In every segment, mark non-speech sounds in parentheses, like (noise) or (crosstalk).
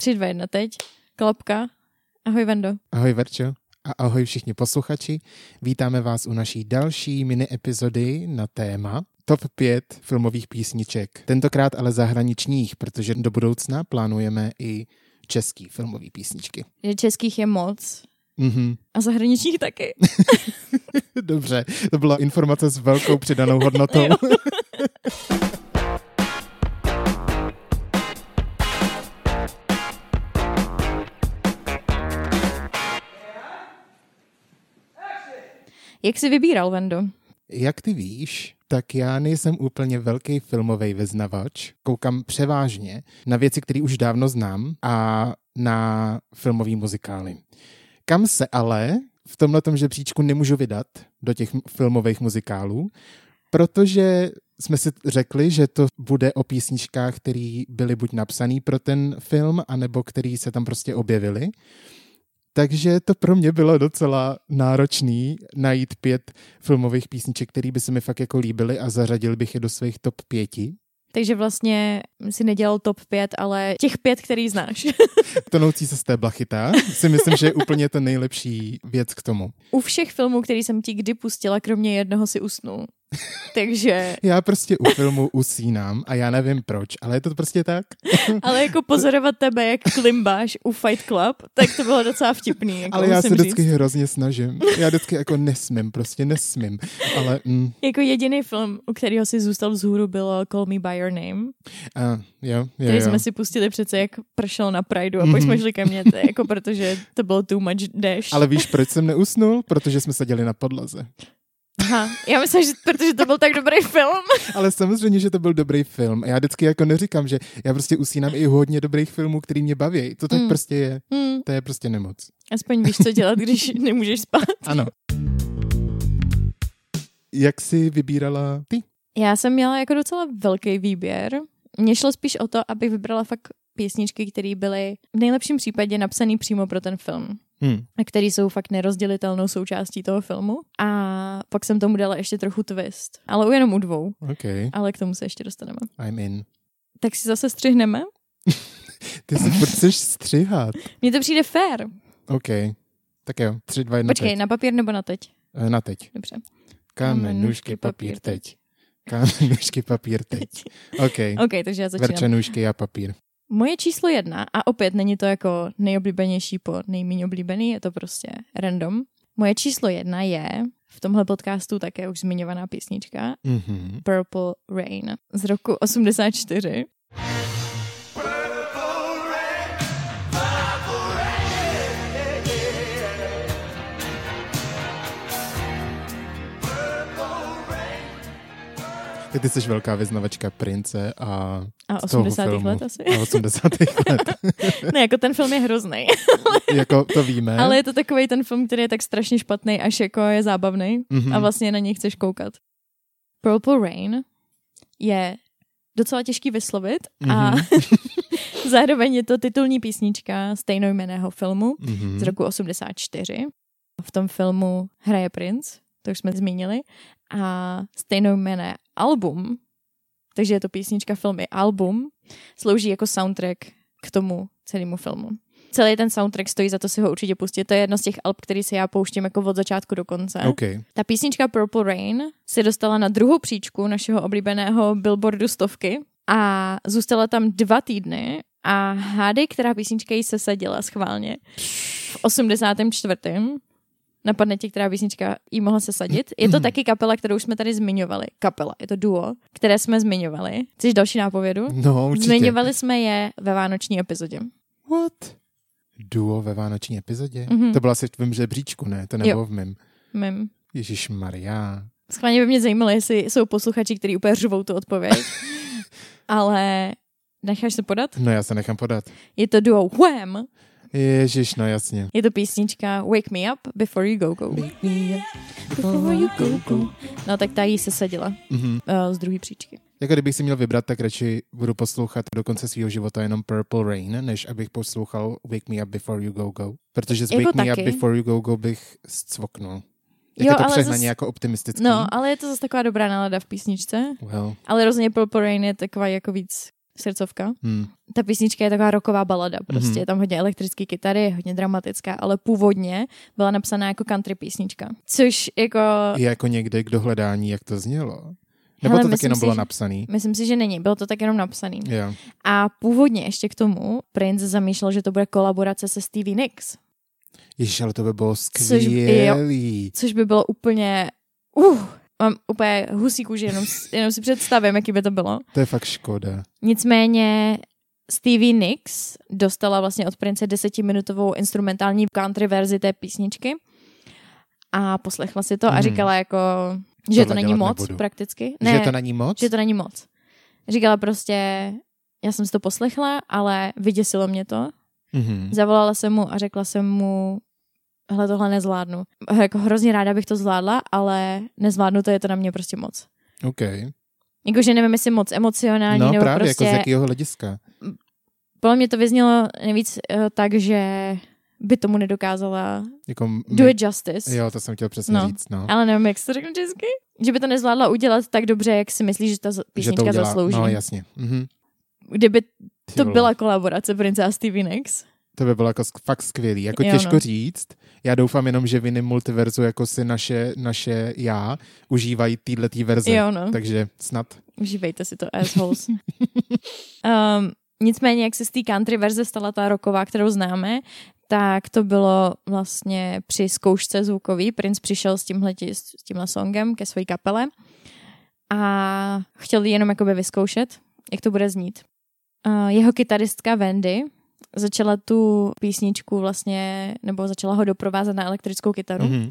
3, 2, 1, teď. Klapka. Ahoj, Vendo. Ahoj, Verčo. A ahoj všichni posluchači. Vítáme vás u naší další mini epizody na téma Top 5 filmových písniček. Tentokrát ale zahraničních, protože do budoucna plánujeme i český filmový písničky. Českých je moc. Mhm. A zahraničních taky. (laughs) Dobře, to byla informace s velkou přidanou hodnotou. (laughs) (laughs) Jak jsi vybíral, Vendo? Jak ty víš, tak já nejsem úplně velký filmový vyznavač. Koukám převážně na věci, které už dávno znám a na filmový muzikály. Kam se ale v tomhle žebříčku nemůžu vydat do těch filmových muzikálů, protože jsme si řekli, že to bude o písničkách, které byly buď napsané pro ten film, anebo které se tam prostě objevily. Takže to pro mě bylo docela náročný najít pět filmových písniček, které by se mi fakt jako líbily a zařadil bych je do svých top pěti. Takže vlastně si nedělal top 5, ale těch pět, který znáš. (laughs) Tonoucí se z té blachyta si myslím, že je úplně to nejlepší věc k tomu. U všech filmů, který jsem ti kdy pustila, kromě jednoho si usnul. (laughs) Takže... Já prostě u filmu usínám a já nevím proč, ale je to prostě tak. (laughs) ale jako pozorovat tebe, jak klimbáš u Fight Club, tak to bylo docela vtipný. Jako ale já se vždycky říct. hrozně snažím. Já vždycky jako nesmím, prostě nesmím. Ale, mm. Jako jediný film, u kterého si zůstal vzhůru, bylo Call Me By Your Name. Uh, jo, jo, který jo. jsme si pustili přece, jak pršel na Prideu a mm-hmm. pak jsme šli ke mně, to jako protože to bylo too much dash. Ale víš, proč jsem neusnul? Protože jsme seděli na podlaze. Aha, já myslím, že protože to byl tak dobrý film. (laughs) Ale samozřejmě, že to byl dobrý film. Já vždycky jako neříkám, že já prostě usínám i hodně dobrých filmů, který mě baví. To tak mm. prostě je. Mm. To je prostě nemoc. Aspoň víš, co dělat, když (laughs) nemůžeš spát. Ano. Jak jsi vybírala ty? Já jsem měla jako docela velký výběr. Mně šlo spíš o to, abych vybrala fakt písničky, které byly v nejlepším případě napsané přímo pro ten film. Hmm. A které jsou fakt nerozdělitelnou součástí toho filmu. A pak jsem tomu dala ještě trochu twist. Ale jenom u dvou. Okay. Ale k tomu se ještě dostaneme. I'm in. Tak si zase střihneme? (laughs) Ty si furt chceš střihat. Mně to přijde fair. OK. Tak jo, tři, dva, jedna, Počkej, teď. na papír nebo na teď? Na teď. Dobře. Kámen, nůžky, papír, teď. Kámen, nůžky, papír, teď. (laughs) OK. OK, takže já začínám. Verče, nůžky a papír. Moje číslo jedna, a opět není to jako nejoblíbenější po nejméně oblíbený, je to prostě random. Moje číslo jedna je v tomhle podcastu také už zmiňovaná písnička mm-hmm. Purple Rain z roku 84. Ty jsi velká vyznavačka Prince a A 80. let asi. A 80. (laughs) let. ne, jako ten film je hrozný. (laughs) jako to víme. Ale je to takový ten film, který je tak strašně špatný, až jako je zábavný mm-hmm. a vlastně na něj chceš koukat. Purple Rain je docela těžký vyslovit mm-hmm. a (laughs) zároveň je to titulní písnička stejnojmeného filmu mm-hmm. z roku 84. V tom filmu hraje Prince, to už jsme zmínili, a stejnojmené album, takže je to písnička, film i album, slouží jako soundtrack k tomu celému filmu. Celý ten soundtrack stojí za to si ho určitě pustit. To je jedno z těch alb, který si já pouštím jako od začátku do konce. Okay. Ta písnička Purple Rain se dostala na druhou příčku našeho oblíbeného Billboardu stovky a zůstala tam dva týdny a hádej, která písnička jí sesadila schválně. V 84. Napadne ti, která písnička jí mohla sesadit. Je to (clears throat) taky kapela, kterou jsme tady zmiňovali. Kapela, je to duo, které jsme zmiňovali. Chceš další nápovědu? No, určitě. Zmiňovali jsme je ve vánoční epizodě. What? Duo ve vánoční epizodě? Mm-hmm. To bylo asi v tvém žebříčku, ne? To nebylo jo. v mém. Mým. Ježíš Maria. Schválně by mě zajímalo, jestli jsou posluchači, kteří úplně řvou tu odpověď. (laughs) Ale necháš se podat? No já se nechám podat. Je to duo Wham! Ježiš, no jasně. Je to písnička Wake Me Up Before You Go Go. Wake me up before you go go. No tak ta jí se sadila mm-hmm. uh, z druhé příčky. Jako kdybych si měl vybrat, tak radši budu poslouchat do konce svého života jenom Purple Rain, než abych poslouchal Wake Me Up Before You Go Go. Protože z Jako Wake Me taky. Up Before You Go Go bych zcvoknul. Jak Jo, je to ale přehnaně zas- jako optimistický. No, ale je to zase taková dobrá nálada v písničce. Well, Ale rozhodně Purple Rain je taková jako víc srdcovka. Hmm. Ta písnička je taková roková balada, prostě Mhm. je tam hodně elektrické kytary, je hodně dramatická, ale původně byla napsaná jako country písnička. Což jako, Je jako někde k dohledání, jak to znělo. Nebo Hele, to tak jenom si, bylo napsaný. myslím si, že není, bylo to tak jenom napsaný. Jo. A původně ještě k tomu Prince zamýšlel, že to bude kolaborace se Stevie Nicks, Ježiš, ale to by bylo by- skvělý. což by bylo úplně, uh, mám úplně husí kůži, jenom, jenom si představím, jaký by to bylo. To je fakt škoda. Nicméně Stevie Nicks dostala vlastně od Prince desetiminutovou instrumentální country verzi té písničky a poslechla si to a Mhm. říkala jako, že to Tohle není dělat moc nebudu. prakticky. Že to není moc? že to není moc. Říkala prostě, já jsem si to poslechla, ale vyděsilo mě to. Mhm. Zavolala jsem mu a řekla jsem mu, hele, tohle nezvládnu. Jako hrozně ráda bych to zvládla, ale nezvládnu to, je to na mě prostě moc. OK. Jakože nevím, jestli moc emocionální, No nebo právě, prostě... jako z jakého hlediska. Podle mě to vyznělo nejvíc uh, tak, že by tomu nedokázala Jako my... do it justice. Jo, to jsem chtěl přesně No. říct, no. Ale nevím, jak se to řekne česky. Že by to nezvládla udělat tak dobře, jak si myslí, že ta z- že to písnička udělá, zaslouží. no jasně. Mhm. Kdyby to byla kolaborace Prince a Stevie Nicks. To by bylo jako fakt skvělý. Jako Jo, těžko no. říct. Já doufám jenom, že v jiném multiverzu jako si naše, naše já užívají týhletý verze. Jo, no. Takže snad. Užívejte si to, assholes. (laughs) um, nicméně, jak se z té country verze stala ta roková, kterou známe, tak to bylo vlastně při zkoušce zvukový. Prince přišel s tímhle, s tímhle songem ke své kapele a chtěl ji jenom jakoby vyzkoušet, jak to bude znít. Uh, jeho kytaristka Wendy začala tu písničku vlastně, nebo začala ho doprovázet na elektrickou kytaru. Mhm.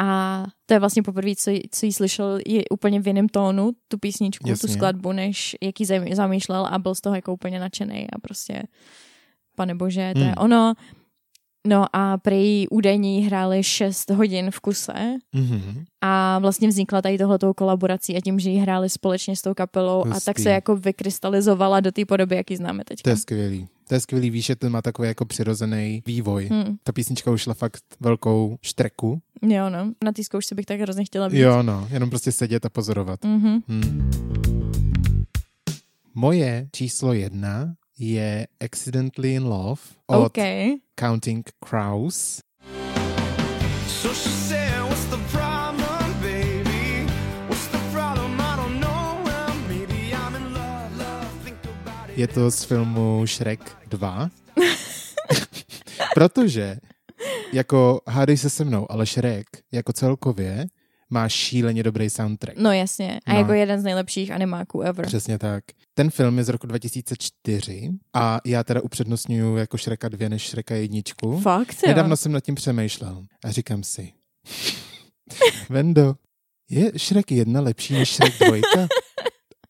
A to je vlastně poprvé, co, jí- co jí slyšel je úplně v jiném tónu, tu písničku, Jasně. tu skladbu, než jaký zam- zamýšlel a byl z toho jako úplně nadšený a prostě, pane bože, to je Hmm. ono. No a prý údajně hráli 6 hodin v kuse Mhm. a vlastně vznikla tady tohletou kolaborací a tím, že ji hráli společně s tou kapelou a tak Hustý. se jako vykrystalizovala do té podoby, jaký známe To teďka. je skvělý. To je skvělý, víš, že to má takový jako přirozený vývoj. Hmm. Ta písnička ušla fakt velkou štreku. Jo, no. Na té zkoušce bych tak hrozně chtěla být. Jo, no, jenom prostě sedět a pozorovat. Mhm. Hmm. Moje číslo jedna je Accidentally in Love od OK. Counting Crows. So said, problem, problem? Love. Love. Je to z filmu Shrek 2. (laughs) Protože, jako hádej se se mnou, ale Shrek jako celkově má šíleně dobrý soundtrack. No jasně. A No. jako jeden z nejlepších animáků ever. Přesně tak. Ten film je z roku 2004 a já teda upřednostňuju jako Shreka 2 než Shreka jedničku. Fakt, jo. Nedávno jsem nad tím přemýšlel a říkám si, (laughs) Vendo, je Shrek 1 lepší než Shrek 2?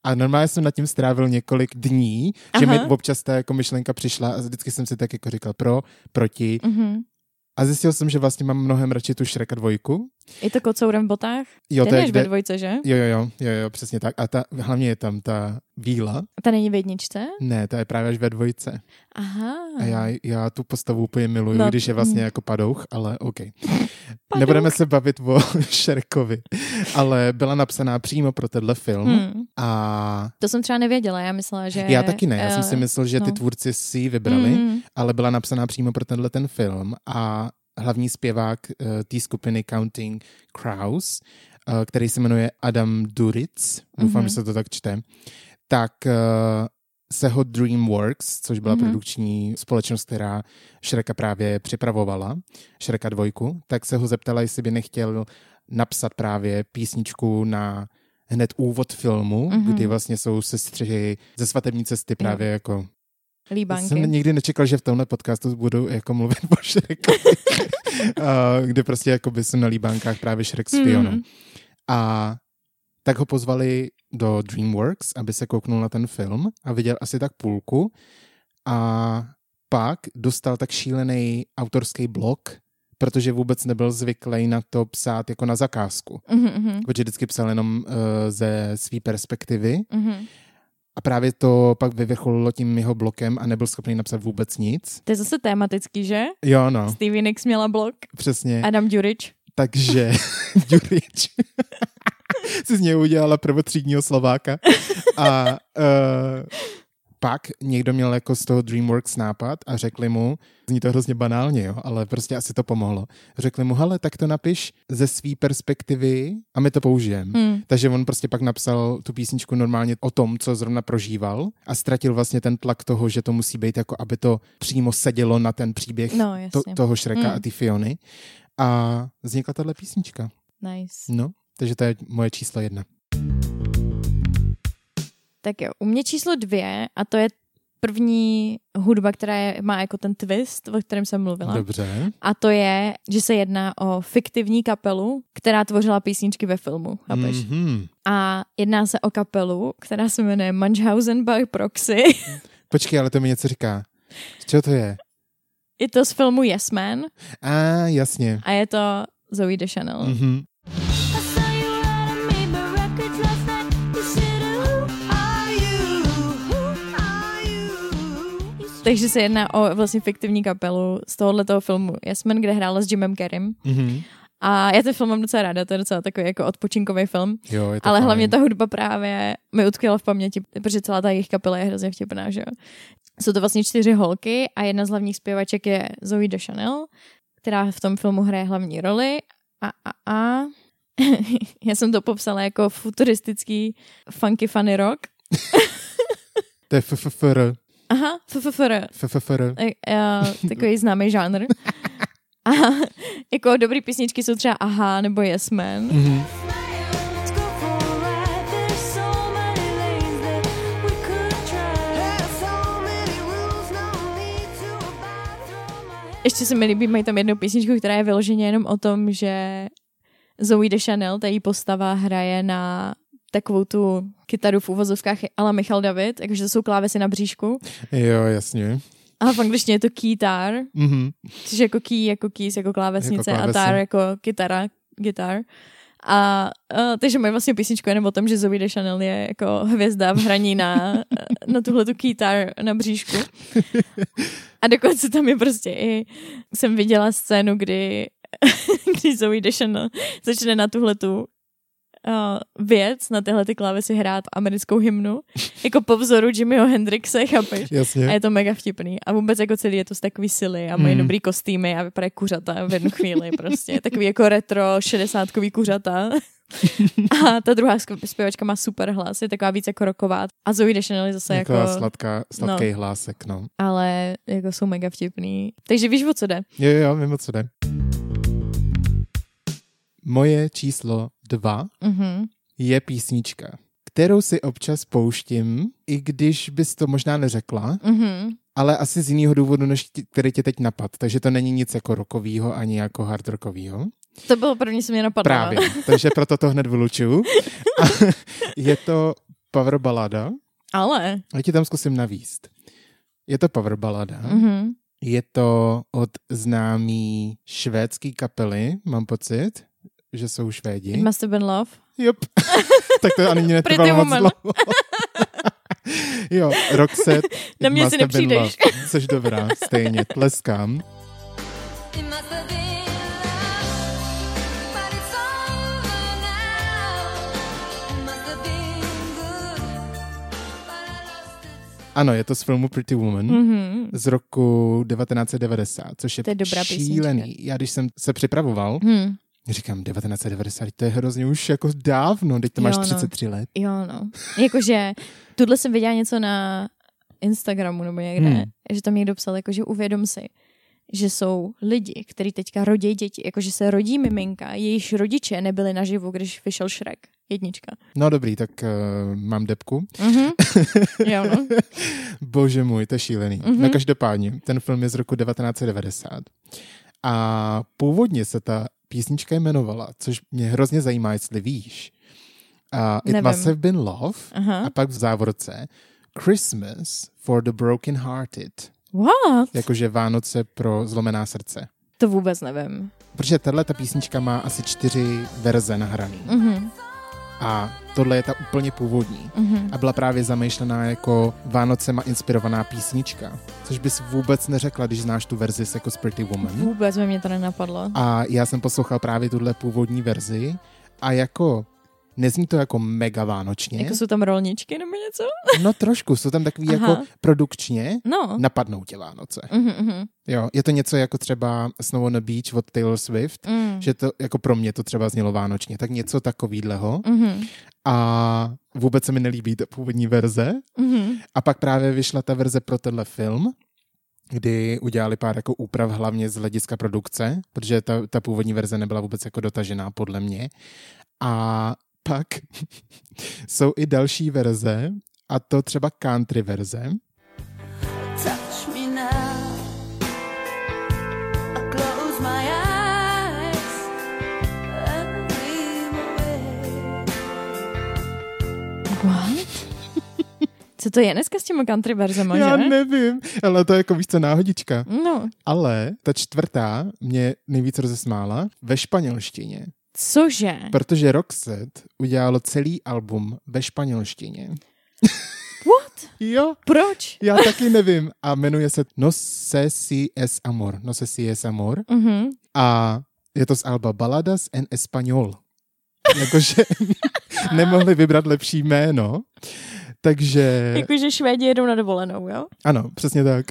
A normálně jsem nad tím strávil několik dní, že mi Aha. občas ta jako myšlenka přišla a vždycky jsem si tak jako říkal pro, proti. Mhm. A zjistil jsem, že vlastně mám mnohem radši tu Shreka dvojku. Je to kocourem v botách? Jo, Ten to je, je ve kde, dvojce, že? jo, jo, jo, jo, jo, přesně tak. A ta, hlavně je tam ta víla. Ta není v jedničce? Ne, ta je právě až ve dvojce. Aha. A já, já tu postavu úplně miluju, No, když je vlastně mm. jako padouch, ale OK. (laughs) Nebudeme se bavit o (laughs) Šerkovi, ale byla napsaná přímo pro tenhle film Hmm. a To jsem třeba nevěděla, já myslela, že... já taky ne, já jsem eh, si myslel, že ty no. tvůrci si ji vybrali, Mm. ale byla napsaná přímo pro tenhle ten film a hlavní zpěvák uh, té skupiny Counting Crows, uh, který se jmenuje Adam Duritz, doufám, Mhm. že se to tak čte, tak uh, se ho DreamWorks, což byla Mhm. produkční společnost, která Šreka právě připravovala, Šreka dvojku, tak se ho zeptala, jestli by nechtěl napsat právě písničku na hned úvod filmu, Mhm. kdy vlastně jsou sestřihy ze svatební cesty právě jako já Líbánky. jsem nikdy nečekal, že v tomhle podcastu budu jako mluvit o Šrekovi, (laughs) A kde prostě jako by jsou na líbánkách právě Šrek s Fionou. Mm. A tak ho pozvali do DreamWorks, aby se kouknul na ten film a viděl asi tak půlku a pak dostal tak šílený autorský blok, protože vůbec nebyl zvyklý na to psát jako na zakázku. Mhm, mhm, Protože vždycky psal jenom uh, ze své perspektivy mhm. A právě to pak vyvrcholilo tím jeho blokem a nebyl schopný napsat vůbec nic. To je zase tematický, že? Jo, no, Stevie Nicks měla blok, přesně. Adam Durič. Takže (laughs) Ďurič (laughs) si z něj udělala prvotřídního Slováka a uh, pak někdo měl jako z toho DreamWorks nápad a řekli mu, zní to hrozně banálně, jo, ale prostě asi to pomohlo. Řekli mu, hele, tak to napiš ze své perspektivy a my to použijeme. Hmm. Takže on prostě pak napsal tu písničku normálně o tom, co zrovna prožíval a ztratil vlastně ten tlak toho, že to musí být jako, aby to přímo sedělo na ten příběh No, to, toho Šreka Hmm. a ty Fiony. A vznikla tahle písnička. Nice. No, takže to je moje číslo jedna. Tak jo, u mě číslo dvě a to je první hudba, která je, má jako ten twist, o kterém jsem mluvila. Dobře. A to je, že se jedná o fiktivní kapelu, která tvořila písničky ve filmu. Chápeš? Mm-hmm. A jedná se o kapelu, která se jmenuje Munchausen by Proxy. (laughs) Počkej, ale to mi něco říká. Z čeho to je? je to z filmu Yes Man A, jasně. a je to Zoe Deschanel. Mm. Mm-hmm. Takže se jedná o vlastně fiktivní kapelu z tohoto filmu Yes Man, kde hrála s Jimem Carreym. Mm-hmm. A já ten film mám docela ráda, to je docela takový jako odpočinkový film. Jo, je to Ale fajn. hlavně ta hudba právě mi utkvěla v paměti, protože celá ta jejich kapela je hrozně vtipná, že jo. Jsou to vlastně čtyři holky a jedna z hlavních zpěvaček je Zoe Deschanel, která v tom filmu hraje hlavní roli a, a, a (laughs) já jsem to popsala jako futuristický funky funny rock. (laughs) To je. Aha, FFFR. FFFR. Takový známý žánr. A jako dobrý písničky jsou třeba Aha nebo Yes Man. Mm-hmm. Ještě se mi líbí, mají tam jednu písničku, která je vyloženě jenom o tom, že Zoe Deschanel, ta její postava, hraje na takovou tu kytaru v úvozovkách ala Michal David, jakože to jsou klávesy na bříšku. Jo, jasně. A v angličtině je to keytar, Mm-hmm. což je jako key, jako keys, jako klávesnice Jako a tar jako kytara, gitar. A uh, takže mají vlastně písničku jenom o tom, že Zoe Deschanel je jako hvězda v hraní na, (laughs) na tuhle tu kytar na bříšku. A dokonce tam je prostě i, jsem viděla scénu, kdy, (laughs) kdy Zoe Deschanel začne na tuhle tu uh, věc, na tyhle ty klávesy hrát americkou hymnu, (laughs) jako po vzoru Jimmyho Hendrixe, chápeš? (laughs) A Jasně. je to mega vtipný. A vůbec jako celý je to z takový sily a mají Mm. dobrý kostýmy a vypadají kuřata v jednu chvíli (laughs) prostě. Takový jako retro šedesátkový kuřata. a ta druhá zpěvačka má super hlas, je taková víc jako roková. A Zoe Deschanel je zase jako, jako, sladká, sladký hlásek, no. ale jako jsou mega vtipný. Takže víš, o co jde? Jo, jo, vím, o co jde. Moje číslo dva Mhm. je písnička, kterou si občas pouštím, i když bys to možná neřekla, Mhm. ale asi z jiného důvodu, než ti- který tě teď napad. Takže to není nic jako rokovýho, ani jako hard rockovýho. To bylo první, co mě napadlo. Právě, takže proto to hned vylučuju. A je to power balada, Ale. a ti tam zkusím navíst. Je to power balada, Mhm. je to od známý švédský kapely, mám pocit, že jsou Švédi. It must have been love. Jup. (laughs) tak to ani (laughs) netrvalo moc Woman. dlouho. (laughs) jo, Roxette. Na It mě must si have been nepřijdeš. love. Což dobrá, stejně, tleskám. It must have been. Ano, je to z filmu Pretty Woman. Mhm. z roku 1990, což je, To je dobrá šílený. písnička. Já když jsem se připravoval, Hm. Říkám 1990, to je hrozně už jako dávno, teď to máš Jo, no. 33 let. Jo, no. Jakože, tuhle jsem viděla něco na Instagramu nebo někde, Hmm. že tam někdo psal, jakože uvědom si, že jsou lidi, kteří teďka rodí děti, jakože se rodí miminka, jejichž rodiče nebyli naživu, když vyšel Shrek, jednička. No dobrý, tak uh, mám depku. Mhm. (laughs) jo, no. Bože můj, to je šílený. Mhm. Mm-hmm. No každopádně, ten film je z roku 1990. A původně se ta písnička jmenovala, což mě hrozně zajímá, jestli víš. Uh, It Nevím. Must Have Been Love Aha. a pak v závorce Christmas for the Broken Hearted. What? Jakože Vánoce pro zlomená srdce. To vůbec nevím. Protože tahle ta písnička má asi čtyři verze nahraný. Mhm. A tohle je ta úplně původní. Mhm. A byla právě zamýšlená jako Vánocema inspirovaná písnička. Což bys vůbec neřekla, když znáš tu verzi s jako Pretty Woman. Vůbec by mě to nenapadlo. A já jsem poslouchal právě tuhle původní verzi a jako Nezní to jako mega vánočně. Jako jsou tam rolničky nebo něco? No trošku, jsou tam takový Aha. jako produkčně No. napadnou tě Vánoce. Mhm, mhm. Jo, je to něco jako třeba Snow on the Beach od Taylor Swift, Mm. že to jako pro mě to třeba znělo vánočně, tak něco takovýhleho. Mhm, A vůbec se mi nelíbí ta původní verze. mhm. A pak právě vyšla ta verze pro tenhle film, kdy udělali pár jako úprav hlavně z hlediska produkce, protože ta, ta původní verze nebyla vůbec jako dotažená podle mě. A pak (laughs) jsou i další verze, a to třeba country verze. What? (laughs) Co to je dneska s těma country verzema, Já že? nevím, ale to je jako víš co náhodička. No, Ale ta čtvrtá mě nejvíc rozesmála ve španělštině, cože? protože Roxette udělalo celý album ve španělštině. What? (laughs) Jo, Proč? já taky nevím. A jmenuje se No sé si es amor. No sé si es amor. Mhm. A je to z alba Baladas en Español. Jakože (laughs) nemohli vybrat lepší jméno. Takže Jakože Švédi jedou na dovolenou, jo? ano, přesně tak.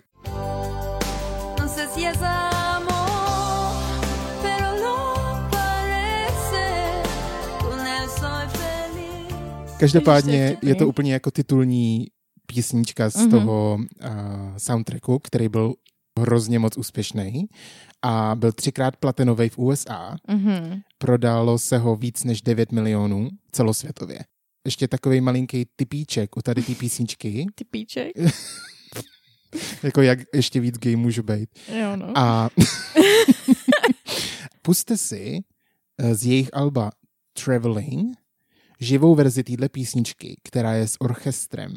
Každopádně je to úplně jako titulní písnička z Mhm. toho uh, soundtracku, který byl hrozně moc úspěšný a byl třikrát platinový v USA. Mhm. Prodalo se ho víc než 9 milionů celosvětově. Ještě takový malinký typíček u tady té písničky, (laughs) Ty píček. (laughs) jako jak ještě víc gay můžu být. Jo, no. A (laughs) puste si eh, z jejich alba Traveling živou verzi téhle písničky, která je s orchestrem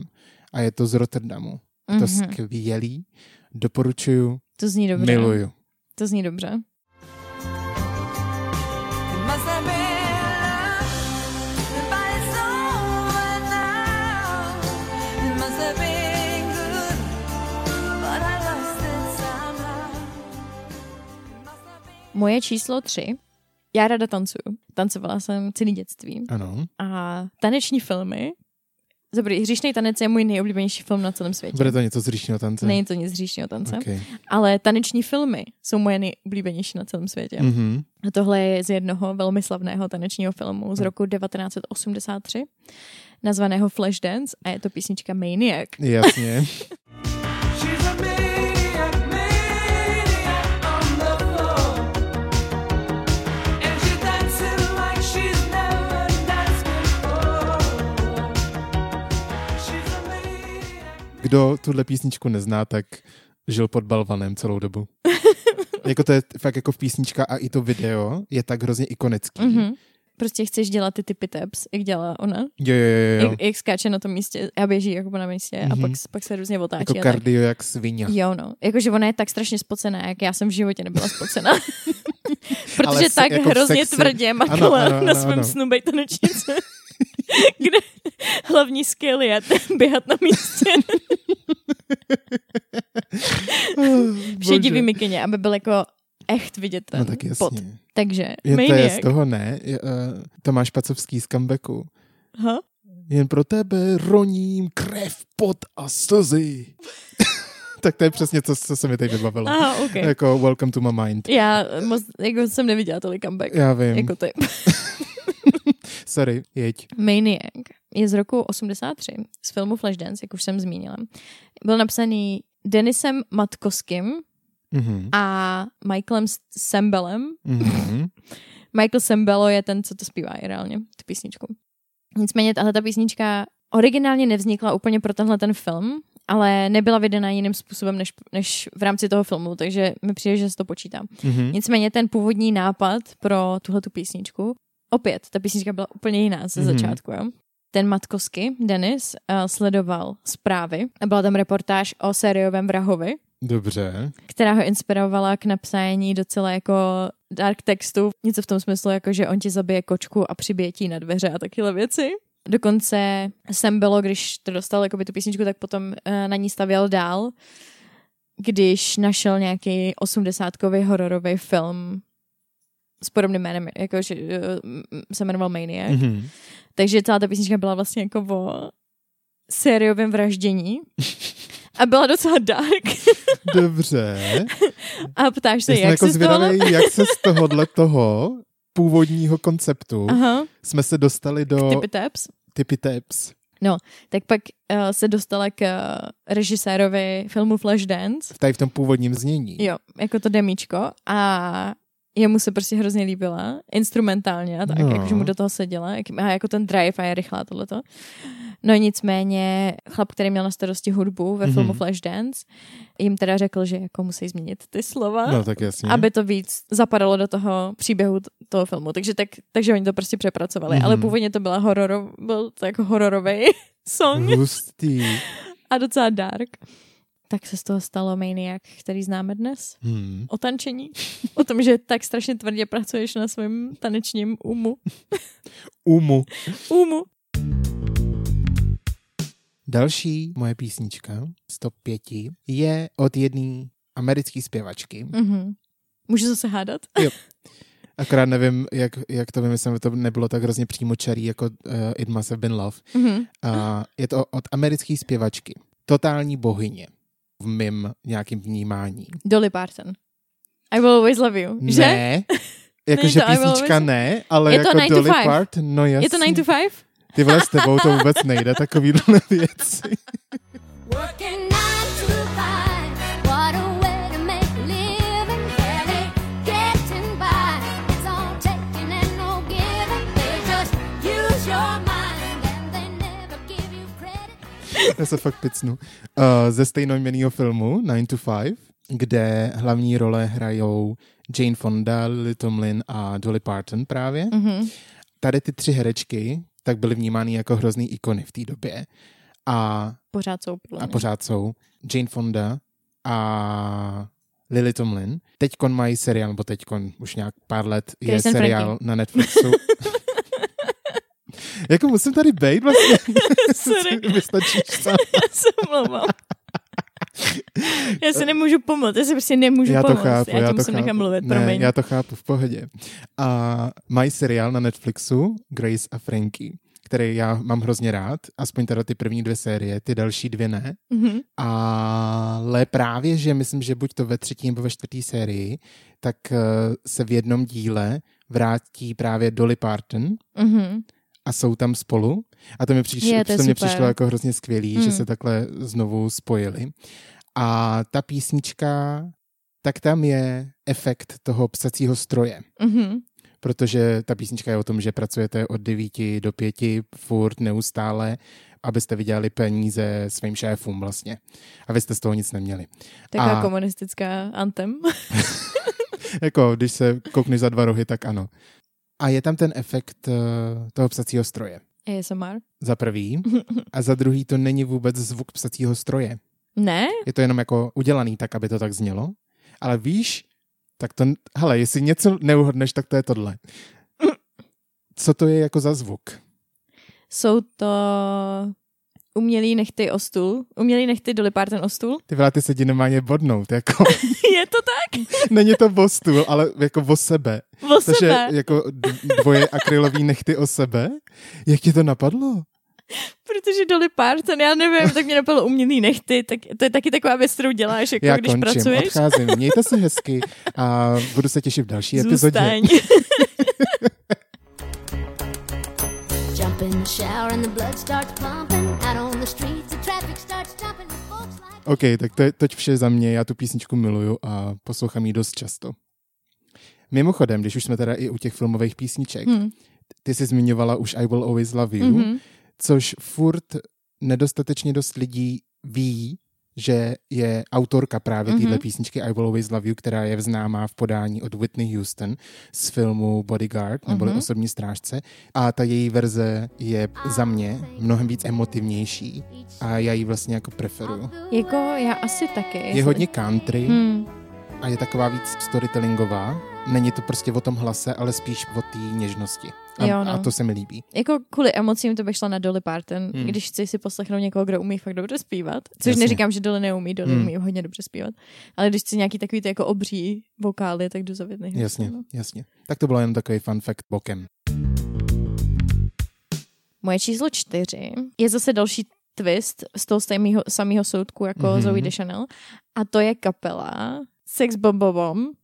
a je to z Rotterdamu. Je to Mhm. skvělý, doporučuju, To zní dobře. miluju. To zní dobře. Moje číslo tři. Já ráda tancuju. Tancovala jsem celý dětství. Ano, A taneční filmy. Dobrý, Hříšný tanec je můj nejoblíbenější film na celém světě. bude to něco z říšního tance? Není to nic z hříšního tance. Okay. Ale taneční filmy jsou moje nejoblíbenější na celém světě. Mm-hmm. A tohle je z jednoho velmi slavného tanečního filmu z roku 1983, nazvaného Flashdance a je to písnička Maniac. Jasně. (laughs) Kdo tuhle písničku nezná, tak žil pod balvanem celou dobu. (laughs) jako to je fakt jako v písnička a i to video je tak hrozně ikonický. Mhm. Prostě chceš dělat ty typy taps, jak dělá ona. Jo, jo, jo, jo. Jak, jak skáče na tom místě a běží jako na místě a Mhm. pak, pak se různě otáčí. Jako tak. kardio jak svině. Jo, no. Jakože ona je tak strašně spocená, jak já jsem v životě nebyla spocená. (laughs) Protože Ale se- tak jako hrozně sexy- tvrdě makala Ano, ano, na ano, svém ano. snu bejt. (laughs) (laughs) Kde hlavní skill je (laughs) běhat na místě. (laughs) Všedi vymikyně, aby byl jako echt vidět ten No tak pot. jasně. Takže, Je, to je Maniac. z toho, ne? Je, uh, Tomáš Pacovský z comebacku. Aha. Jen pro tebe roním krev, pot a slzy. tak to je přesně to, co se mi teď vybavilo. Aha, ok. Jako welcome to my mind. Já moc, jako jsem neviděla tolik comeback. Já vím. Jako ty. Sorry, jeď. Maniac je z roku 83 z filmu Flashdance, jak už jsem zmínila. Byl napsaný Denisem Matkoským Mhm. a Michaelem Sembelem. Mhm. (laughs) Michael Sembello je ten, co to zpívá i reálně, tu písničku. Nicméně tahle ta písnička originálně nevznikla úplně pro tenhle ten film, ale nebyla vydaná jiným způsobem než, než v rámci toho filmu, takže mi přijde, že se to počítá. Mhm. Nicméně ten původní nápad pro tuhle tu písničku, opět, ta písnička byla úplně jiná ze Mhm. začátku, jo. Ten Matkosky, Denis, uh, sledoval zprávy a byla tam reportáž o sériovém vrahovi, Dobře. která ho inspirovala k napsání docela jako dark textu. Něco v tom smyslu, jako že on ti zabije kočku a přibije ti na dveře a takyhle věci. Dokonce jsem bylo, když to dostal jako tu písničku, tak potom uh, na ní stavěl dál, když našel nějaký osmdesátkový hororový film s podobným jménem, jako že uh, se jmenoval Maniac. Mhm. Takže celá ta písnička byla vlastně jako o sériovém vraždění. A byla docela dark. (laughs) Dobře. A ptáš se, Já jak jako se z toho... zvědavý, jak se z tohohle toho původního konceptu Aha, jsme se dostali do typy taps. taps. Tak pak uh, se dostala k uh, režisérovi filmu Flashdance. Tady v tom původním znění. Jo, jako to demíčko. A jemu se prostě hrozně líbila, instrumentálně a tak, No. jakože mu do toho seděla, jak, a jako ten drive a je rychlá tohleto. No nicméně chlap, který měl na starosti hudbu ve Mhm. filmu Flashdance, jim teda řekl, že jako musí změnit ty slova, No tak jasně. aby to víc zapadalo do toho příběhu toho filmu. Takže, tak, takže oni to prostě přepracovali. Mhm. Ale původně to byla horor, byl to jako hororový (laughs) song Hustý. a docela dark. Tak se z toho stalo Maniac, který známe dnes. Hmm. O tančení. (laughs) O tom, že tak strašně tvrdě pracuješ na svém tanečním umu. (laughs) Umu. Umu. Další moje písnička z top 5 je od jedné americké zpěvačky. Mhm. Můžu zase hádat? (laughs) Akorát nevím, jak, jak to vymyslím, to nebylo tak hrozně přímočarý, jako uh, It Must Have Been Love. Mhm. A je to od americké zpěvačky. Totální bohyně v mým nějakým vnímání. Dolly Parton. I will always love you. Že? (laughs) Ne, jakože to I Will písnička Always- ne, ale Je jako 9 to Dolly 5? Parton, no jasně. Je to 9 to 5? Ty vole, s tebou to vůbec nejde, takovýhle věci. Working nine to five, Já se fakt picnu. Uh, ze stejnojmenného filmu 9 to 5, kde hlavní role hrajou Jane Fonda, Lily Tomlin a Dolly Parton právě. Mhm. Tady ty tři herečky tak byly vnímány jako hrozný ikony v té době. A, Pořád jsou a pořád jsou Jane Fonda a Lily Tomlin. Teďkon mají seriál, nebo teďkon už nějak pár let je and seriál na Netflixu. (laughs) jako musím tady být vlastně. (laughs) Sorry. Vystačíš (laughs) sám. Já se omlouvám. Já si nemůžu pomoct, já si prostě nemůžu já to pomoct. chápu, já, já to musím chápu. nechat mluvit, ne, promiň. já to chápu v pohodě. A mají seriál na Netflixu Grace a Frankie, který já mám hrozně rád, aspoň teda ty první dvě série, ty další dvě ne. Mhm. Ale právě, že myslím, že buď to ve třetí nebo ve čtvrtý sérii, tak eh, se v jednom díle vrátí právě Dolly Parton Mhm. A jsou tam spolu. A to mi, přišlo, Je, to to mě přišlo jako hrozně skvělý, Mm. že se takhle znovu spojili. A ta písnička, tak tam je efekt toho psacího stroje. Mhm. Protože ta písnička je o tom, že pracujete od 9 do 5 furt neustále, abyste vydělali peníze svým šéfům vlastně. A vy jste z toho nic neměli. Taková A- komunistická antem. (laughs) jako, když se koukneš za dva rohy, tak ano. A je tam ten efekt eh, toho psacího stroje. ASMR. Za prvý. (laughs) A za druhý to není vůbec zvuk psacího stroje. Ne? Je to jenom jako udělaný tak, aby to tak znělo. Ale víš, tak to, hele, jestli něco neuhodneš, tak to je tohle. (laughs) Co to je jako za zvuk? Jsou to umělý nechty o stůl. Umělý nechty Dolly Parton o stůl. Ty vole, ty se ti nemá bodnout, jako, (laughs) Je to tak? (laughs) není to o stůl, ale jako o sebe. O Takže sebe. jako dvoje akrylový nechty o sebe? Jak ti to napadlo? Protože Dolly Parton, já nevím, tak mě napadlo umělý nechty, tak to je taky taková věc, kterou děláš, jako Já když končím, pracuješ. odcházím. Mějte se hezky a budu se těšit v další (laughs) epizodě. Zůstaň. Jump OK, tak to je toť vše za mě. Já tu písničku miluju a poslouchám ji dost často. Mimochodem, když už jsme teda i u těch filmových písniček, Hm. ty jsi zmiňovala už I Will Always Love You, Mhm. což furt nedostatečně dost lidí ví, že je autorka právě téhle Mhm. písničky I Will Always Love You, která je známá v podání od Whitney Houston z filmu Bodyguard, neboli Mhm. Osobní strážce. A ta její verze je za mě mnohem víc emotivnější a já ji vlastně jako preferuju. Jako já asi taky. Je hodně country Hm. a je taková víc storytellingová není to prostě o tom hlase, ale spíš o té něžnosti. A, Jo, no. a to se mi líbí. Jako kvůli emocím to bych šla na Dolly Parton, Hmm. když chci si poslechnout někoho, kdo umí fakt dobře zpívat. Což Jasně. Neříkám, že Dolly neumí, Dolly Hmm. umí hodně dobře zpívat. Ale když chci nějaký takový ty jako obří vokály, tak jdu za Jasně, No. jasně. Tak to bylo jen takový fun fact bokem. Moje číslo čtyři je zase další twist z toho samého, samého soudku jako Mhm. mm-hmm. Zoe Deschanel. A to je kapela Sex Bomb Bomb.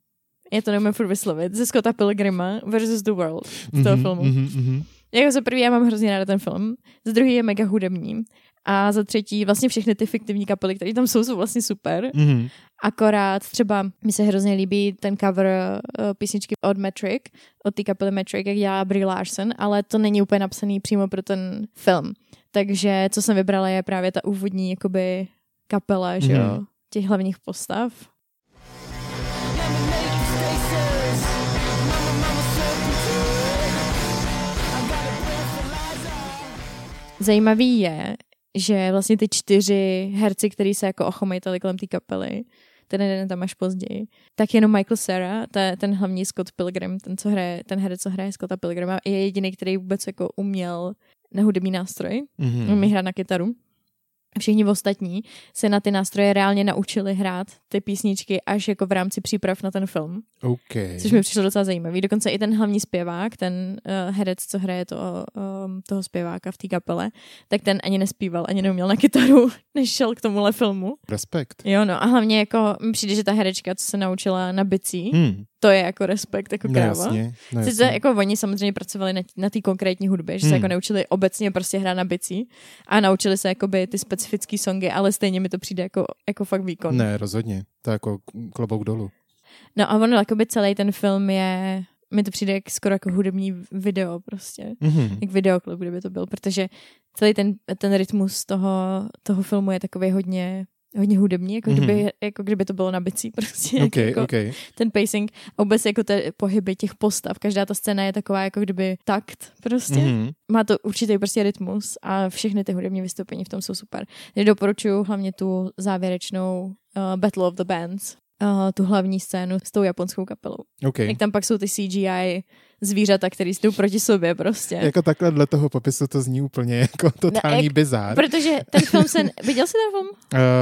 Já to neumím furt vyslovit. Ze Scotta Pilgrima versus The World z toho Mhm, filmu. mhm, mhm. Jako za prvý já mám hrozně ráda ten film, za druhý je mega hudební a za třetí vlastně všechny ty fiktivní kapely, které tam jsou, jsou vlastně super. Mhm. Akorát třeba mi se hrozně líbí ten cover uh, písničky od Metric, od té kapely Metric, jak dělá Brie Larson, ale to není úplně napsaný přímo pro ten film. Takže co jsem vybrala je právě ta úvodní jakoby kapela, že jo, Mhm. těch hlavních postav. Zajímavý je, že vlastně ty čtyři herci, kteří se jako ochomejtali kolem té kapely, ten jeden tam až později, tak jenom Michael Cera, ta, ten hlavní Scott Pilgrim, ten, co hraje, ten herec, co hraje Scotta Pilgrima, je jediný, který vůbec jako uměl na hudební nástroj, Mhm. umí hrát na kytaru. A Všichni ostatní se na ty nástroje reálně naučili hrát ty písničky až jako v rámci příprav na ten film. OK. Což mi přišlo docela zajímavý. Dokonce i ten hlavní zpěvák, ten uh, herec, co hraje to, um, toho zpěváka v té kapele, tak ten ani nespíval, ani neuměl na kytaru, (laughs) než šel k tomuhle filmu. Respekt. Jo, no a hlavně jako mi přijde, že ta herečka, co se naučila na bicí, Hmm. To je jako respekt, jako No kráva. jasně. No Sice jasně. jako oni samozřejmě pracovali na, na té konkrétní hudbě, že se Hmm. jako naučili obecně prostě hrát na bicí a naučili se jakoby ty specifické songy, ale stejně mi to přijde jako, jako fakt výkon. Ne, rozhodně. To je jako klobouk dolů. No a ono jakoby celý ten film je, mi to přijde jak, skoro jako hudební video prostě. Mhm. Jak videoklip, kdyby to byl, protože celý ten, ten rytmus toho, toho filmu je takový hodně hodně hudební, jako, Mhm. kdyby, jako kdyby to bylo na bicí prostě. (laughs) OK, jako OK. Ten pacing a vůbec jako ty pohyby těch postav. Každá ta scéna je taková jako kdyby takt prostě. Mhm. Má to určitý prostě rytmus a všechny ty hudební vystoupení v tom jsou super. Takže doporučuju hlavně tu závěrečnou uh, Battle of the Bands, uh, tu hlavní scénu s tou japonskou kapelou. OK. Jak tam pak jsou ty CGI zvířata, které jdou proti sobě prostě. Jako takhle dle toho popisu to zní úplně jako totální jak- bizár. Protože ten film se... (laughs) Viděl jsi ten film?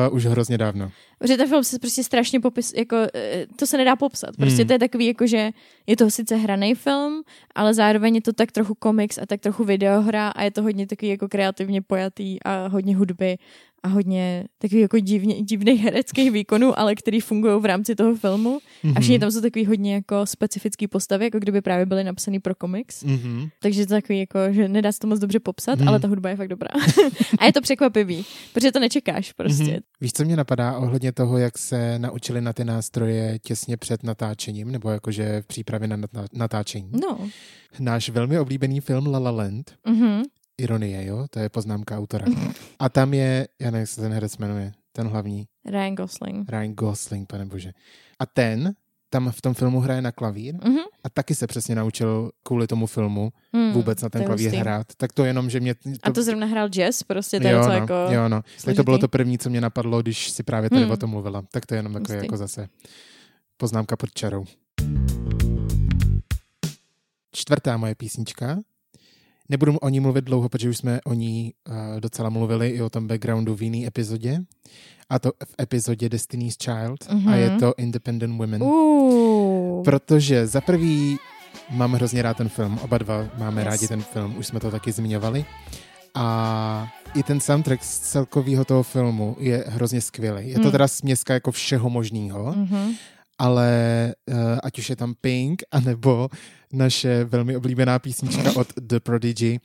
Uh, už hrozně dávno. Protože ten film se prostě strašně popis, jako, eh, to se nedá popsat. Prostě Hmm. to je takový, jako, že je to sice hraný film, ale zároveň je to tak trochu komiks a tak trochu videohra a je to hodně takový jako kreativně pojatý a hodně hudby a hodně takový jako divně, divných hereckých výkonů, ale který fungují v rámci toho filmu. A všichni tam jsou takový hodně jako specifický postavy, jako kdyby právě byly napsaný pro komiks. Mhm. Takže to takový jako, že nedá se to moc dobře popsat, Hmm. ale ta hudba je fakt dobrá. (laughs) a je to překvapivý, protože to nečekáš prostě. Mhm. Víš, co mě napadá ohledně toho, jak se naučili na ty nástroje těsně před natáčením, nebo jakože v přípravě na natá- natáčení? No. Náš velmi oblíbený film La La Land, Mhm. Ironie, jo, to je poznámka autora. A tam je, já nevím, jak se ten herec jmenuje, ten hlavní, Ryan Gosling. Ryan Gosling, pane bože. A ten tam v tom filmu hraje na klavír Mhm. a taky se přesně naučil kvůli tomu filmu Hmm, vůbec na ten klavír hustý. hrát. Tak to jenom, že mě... To, A to zrovna hrál jazz, prostě to je jo, no, jako... jo, no. Tak to bylo to první, co mě napadlo, když si právě tady Hmm. o tom mluvila. Tak to je jenom takové jako zase poznámka pod čarou. Čtvrtá moje písnička. Nebudu o ní mluvit dlouho, protože už jsme o ní uh, docela mluvili i o tom backgroundu v jiný epizodě. A to v epizodě Destiny's Child. Mhm. A je to Independent Women. Uh, Protože za prvý mám hrozně rád ten film, oba dva máme Yes. rádi ten film, už jsme to taky zmiňovali. A i ten soundtrack z celkového toho filmu je hrozně skvělý. Je to Hmm. teda směska jako všeho možného, mhm. ale uh, ať už je tam Pink, anebo naše velmi oblíbená písnička od The Prodigy,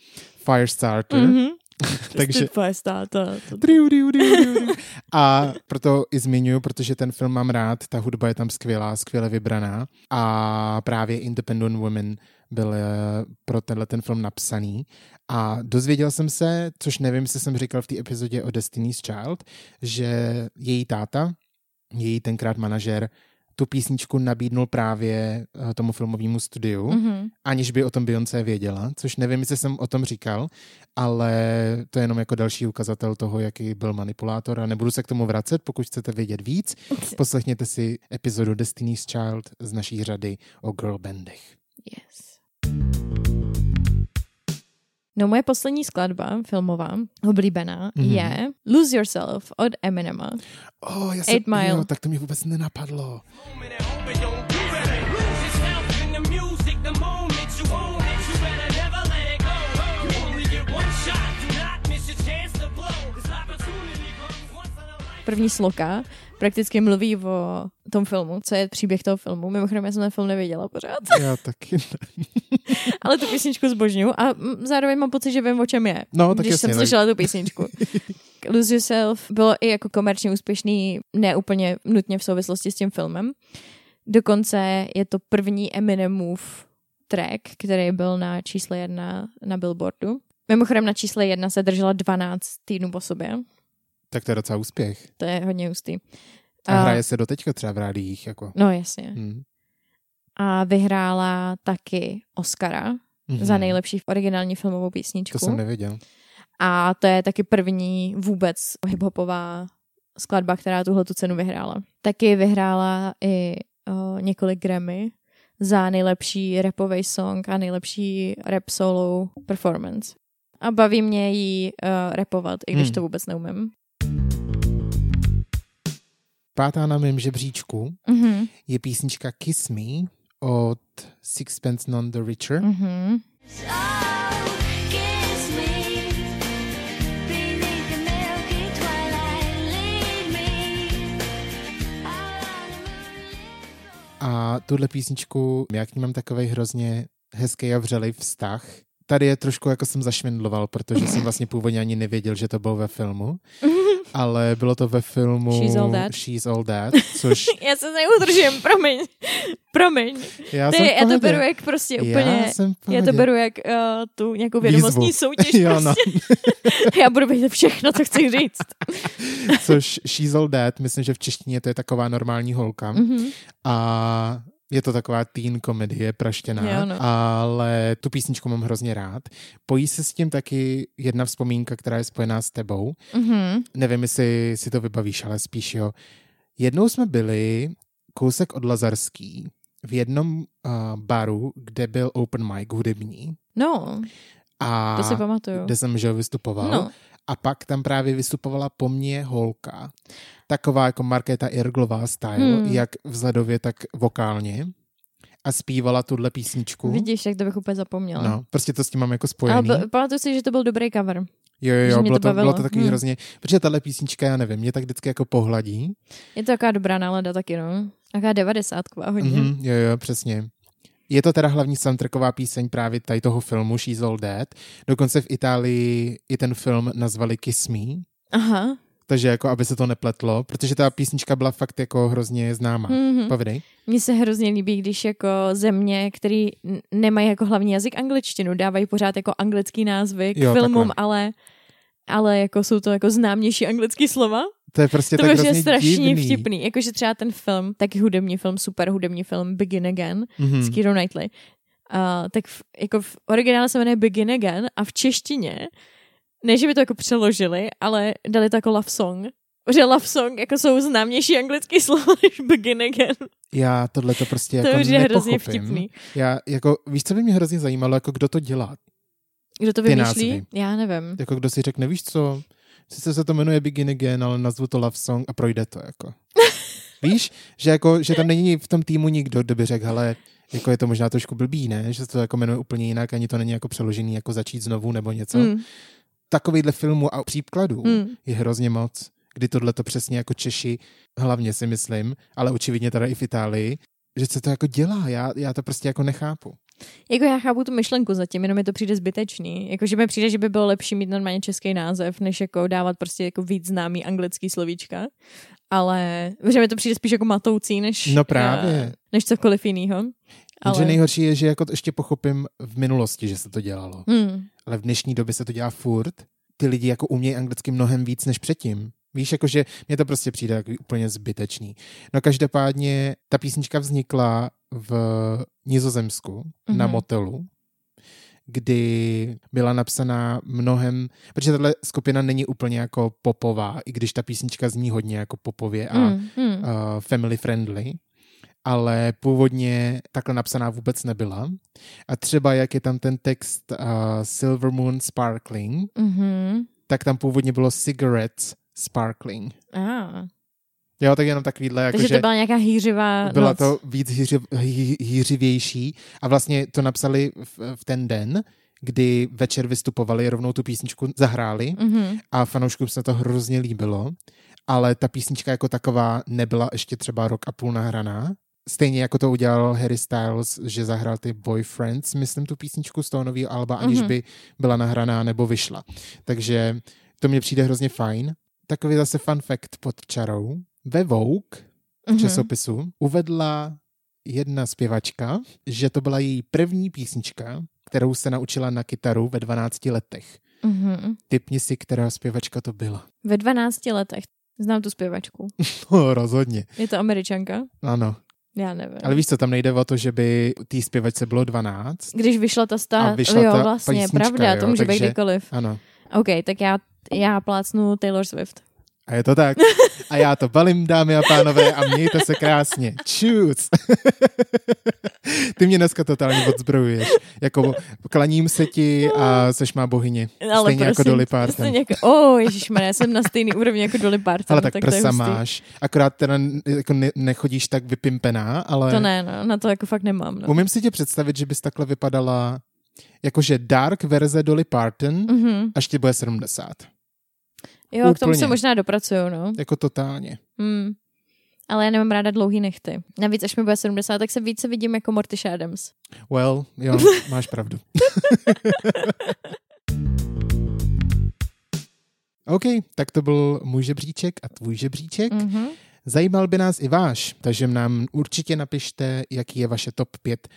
Firestarter. Mhm. (laughs) Takže- to, to, to, Driu, driu, driu, driu, driu. A proto i zmiňuji, protože ten film mám rád, ta hudba je tam skvělá, skvěle vybraná a právě Independent Women byl eh, pro tenhle ten film napsaný a dozvěděl jsem se, což nevím, jestli jsem říkal v té epizodě o Destiny's Child, že její táta, její tenkrát manažer, tu písničku nabídnul právě eh, tomu filmovému studiu, Mhm. aniž by o tom Beyoncé věděla, což nevím, jestli jsem o tom říkal, ale to je jenom jako další ukazatel toho, jaký byl manipulátor a nebudu se k tomu vracet, pokud chcete vědět víc, (laughs) poslechněte si epizodu Destiny's Child z naší řady o girl bandech. Yes. No moje poslední skladba filmová, oblíbená, Mhm. mm-hmm. je Lose Yourself od Eminema. Oh, já jsem, Eight Mile. Jo, tak to mě vůbec nenapadlo. První sloka prakticky mluví o tom filmu, co je příběh toho filmu. Mimochodem, já jsem ten film nevěděla pořád, Já taky ne. (laughs) ale tu písničku zbožňuju a zároveň mám pocit, že vím, o čem je, No, tak když jasně, jsem tak- slyšela tu písničku. (laughs) Lose Yourself bylo i jako komerčně úspěšný, ne úplně nutně v souvislosti s tím filmem. Dokonce je to první Eminemův track, který byl na čísle jedna na Billboardu. Mimochodem na čísle jedna se držela 12 týdnů po sobě. Tak to je docela úspěch. To je hodně hustý. A hraje se do teďka třeba v rádiích. Jako. No jasně. Hmm. A vyhrála taky Oscara Mhm. za nejlepší originální filmovou písničku. To jsem nevěděl. A to je taky první vůbec hiphopová skladba, která tuhle tu cenu vyhrála. Taky vyhrála i o, několik Grammy za nejlepší rapový song a nejlepší rap solo performance. A baví mě jí uh, rapovat, i když Hmm. to vůbec neumím. Pátá na mém žebříčku Mhm, je písnička Kiss Me od Sixpence None the Richer. moonlit A tuhle písničku, já k ní mám takový hrozně hezký a vřelej vztah. Tady je trošku jako jsem zašvindloval, protože jsem vlastně původně ani nevěděl, že to bylo ve filmu. (laughs) Ale bylo to ve filmu She's All That. She's All That, což (laughs) Já se neudržím, promiň. Promiň. já Ty, jsem v já to beru jak prostě úplně... Já jsem v Já to beru jak uh, tu nějakou vědomostní Výzvu. soutěž. (laughs) Jo, no. prostě. Já budu vědět všechno, co chci říct. Což She's All That, myslím, že v češtině to je taková normální holka. Mhm. A je to taková teen komedie praštěná, Jo, no. ale tu písničku mám hrozně rád. Pojí se s tím taky jedna vzpomínka, která je spojená s tebou. Mhm. Nevím, jestli si to vybavíš, ale spíš jo. Jednou jsme byli kousek od Lazarský v jednom uh, baru, kde byl open mic hudební. No, A to si pamatuju. kde jsem že vystupoval. No. A pak tam právě vystupovala po mně holka. Taková jako Markéta Irglová style, Hmm. jak vzhledově, tak vokálně. A zpívala tuhle písničku. Vidíš, jak to bych úplně zapomněla. No, prostě to s tím mám jako Ale spojený. b- pamatuju si, že to byl dobrý cover. jo, jo, jo, bylo to to, bylo bavilo. to takový Hmm. hrozně, protože tahle písnička, já nevím, mě tak vždycky jako pohladí. Je to taková dobrá nálada taky, no. Taková devadesátková hodně. Mhm, jo, jo, přesně. Je to teda hlavní soundtracková píseň právě tady toho filmu She's All Dead. Dokonce v Itálii i ten film nazvali Kiss Me, Aha. takže jako aby se to nepletlo, protože ta písnička byla fakt jako hrozně známá. Mhm. Povědej. Mně se hrozně líbí, když jako země, které n- nemají jako hlavní jazyk angličtinu, dávají pořád jako anglický názvy k Jo, filmům, takhle. ale ale jako jsou to jako známější anglický slova. To je prostě To tak je hrozně strašně divný. vtipný. Jakože třeba ten film, taky hudební film, super hudební film Begin Again Mhm. s Keirou Knightley. Uh, tak v, jako v originále se jmenuje Begin Again a v češtině, ne, že by to jako přeložili, ale dali to jako love song. Že love song jako jsou známější anglický (laughs) slova než Begin Again. Já tohle to prostě to jako je hrozně vtipný. Já, jako, víš, co by mě hrozně zajímalo, jako kdo to dělá? Kdo to vymýšlí? Já nevím. Jako kdo si řekne, víš co, sice se to jmenuje Begin Again, ale nazvu to Love Song a projde to, jako. (laughs) víš, že, jako, že tam není v tom týmu nikdo, kdo by řekl, hele, jako je to možná trošku blbý, ne? Že se to jako jmenuje úplně jinak, ani to není jako přeložený, jako začít znovu nebo něco. Mm, Takovýhle filmů a příkladů mm. je hrozně moc, kdy tohle to přesně jako Češi, hlavně si myslím, ale očividně teda i v Itálii, že se to jako dělá, já, já to prostě jako nechápu. Jako já chápu tu myšlenku zatím, jenom mi to přijde zbytečný. Jako, že mi přijde, že by bylo lepší mít normálně český název, než jako dávat prostě jako víc známý anglický slovíčka. Ale že mi to přijde spíš jako matoucí, než, No právě. eh, než cokoliv jiného. Ale... Ale... nejhorší je, že jako to ještě pochopím v minulosti, že se to dělalo. Hmm. Ale v dnešní době se to dělá furt, ty lidi jako umějí anglicky mnohem víc než předtím. Víš, jakože mně to prostě přijde jako úplně zbytečný. No každopádně ta písnička vznikla v Nizozemsku mm-hmm. na Mhm. motelu, kdy byla napsaná mnohem, protože tahle skupina není úplně jako popová, i když ta písnička zní hodně jako popově a Mm, mm. uh, family friendly, ale původně takhle napsaná vůbec nebyla. A třeba jak je tam ten text uh, Silver Moon Sparkling, Mhm. tak tam původně bylo Cigarettes Sparkling. Ah. Jo, tak jenom takovýhle, jako Takže že to byla nějaká hýřivá byla noc. to víc hýři, hý, hýřivější a vlastně to napsali v, v ten den, kdy večer vystupovali, rovnou tu písničku zahráli Mhm. a fanouškům se to hrozně líbilo, ale ta písnička jako taková nebyla ještě třeba rok a půl nahraná. Stejně jako to udělal Harry Styles, že zahrál ty Boyfriends, myslím tu písničku z toho nového alba, aniž Mhm. by byla nahraná nebo vyšla. Takže to mně přijde hrozně fajn. Takový zase fun fact pod čarou. Ve Vogue v Mhm. časopisu uvedla jedna zpěvačka, že to byla její první písnička, kterou se naučila na kytaru ve 12 letech. Mhm. Typni si, která zpěvačka to byla. Ve 12 letech. Znám tu zpěvačku. (laughs) No, rozhodně. Je to američanka? Ano. Já nevím. Ale víš co, tam nejde o to, že by té zpěvačce bylo 12. Když vyšla ta A sta... vyšla jo, ta vlastně, písnička, pravda, jo, to může takže- být kdykoliv. Ano. OK, tak já, já plácnu Taylor Swift. A je to tak. A já to balím, dámy a pánové, a mějte se krásně. Čus. (laughs) Ty mě dneska totálně odzbrojuješ. Jako klaním se ti a seš má bohyně. Ale Stejně jako prosím, Dolly Parton. Jako, oh, ježišmarja, já jsem na stejný úrovni jako Dolly Parton. Ale tak, tak prsa máš. Akorát teda jako ne, nechodíš tak vypimpená, ale To ne, no, na to jako fakt nemám. No. umím si tě představit, že bys takhle vypadala jakože dark verze Dolly Parton, Mhm. až ti bude 70. Jo, k tomu Úplně. se možná dopracuju, no. Jako totálně. Hmm. Ale já nemám ráda dlouhý nechty. Navíc, až mi bude 70, tak se více vidím jako Mortish Adams. Well, jo, (laughs) máš pravdu. (laughs) OK, tak to byl můj žebříček a tvůj žebříček. Mm. Mhm. Zajímal by nás i váš, takže nám určitě napište, jaký je vaše top 5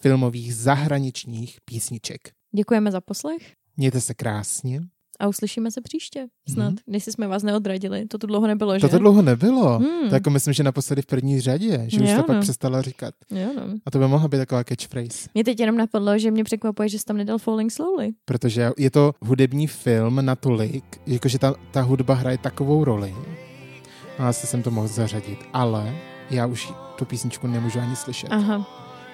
filmových zahraničních písniček. Děkujeme za poslech Mějte se krásně. A uslyšíme se příště. Snad, Mhm. mm-hmm. když jsme vás neodradili. To tu dlouho nebylo, že? To to dlouho nebylo. Hmm. To jako myslím, že naposledy v první řadě, že už Jo, to pak no. přestala říkat. Jo, no. A to by mohla být taková catchphrase. Mě teď jenom napadlo, že mě překvapuje, že jsi tam nedal Falling Slowly. protože je to hudební film natolik, jakože ta, ta hudba hraje takovou roli. No, asi jsem to mohl zařadit, ale já už tu písničku nemůžu ani slyšet, Aha.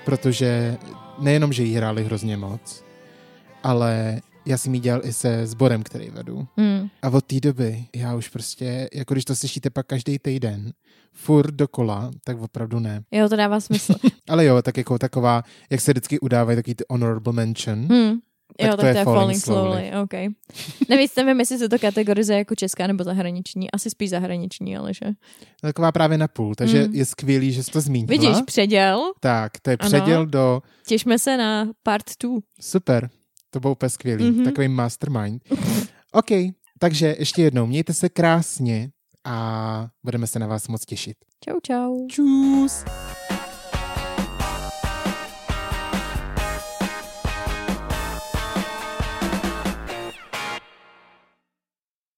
protože nejenom, že ji hráli hrozně moc, ale já jsem ji dělal i se sborem, který vedu. Hmm. A od té doby já už prostě, jako když to slyšíte pak každý týden, furt dokola, tak opravdu ne. Jo, to dává smysl. (laughs) Ale jo, tak jako taková, jak se vždycky udávají taky ty honorable mention, Hmm. Tak jo, to tak je to je Falling Falling Slowly. OK. Nevíc, nevím, jestli se to kategorizuje jako česká nebo zahraniční. Asi spíš zahraniční, ale že. taková právě na půl, takže Mm. je skvělý, že jsi to zmínila. Vidíš, předěl. Tak, to je Ano. předěl do... Těšme se na part 2. Super, to bylo úplně skvělý, Mhm. mm-hmm. takový mastermind. OK, takže ještě jednou, mějte se krásně a budeme se na vás moc těšit. Čau, čau. Čus!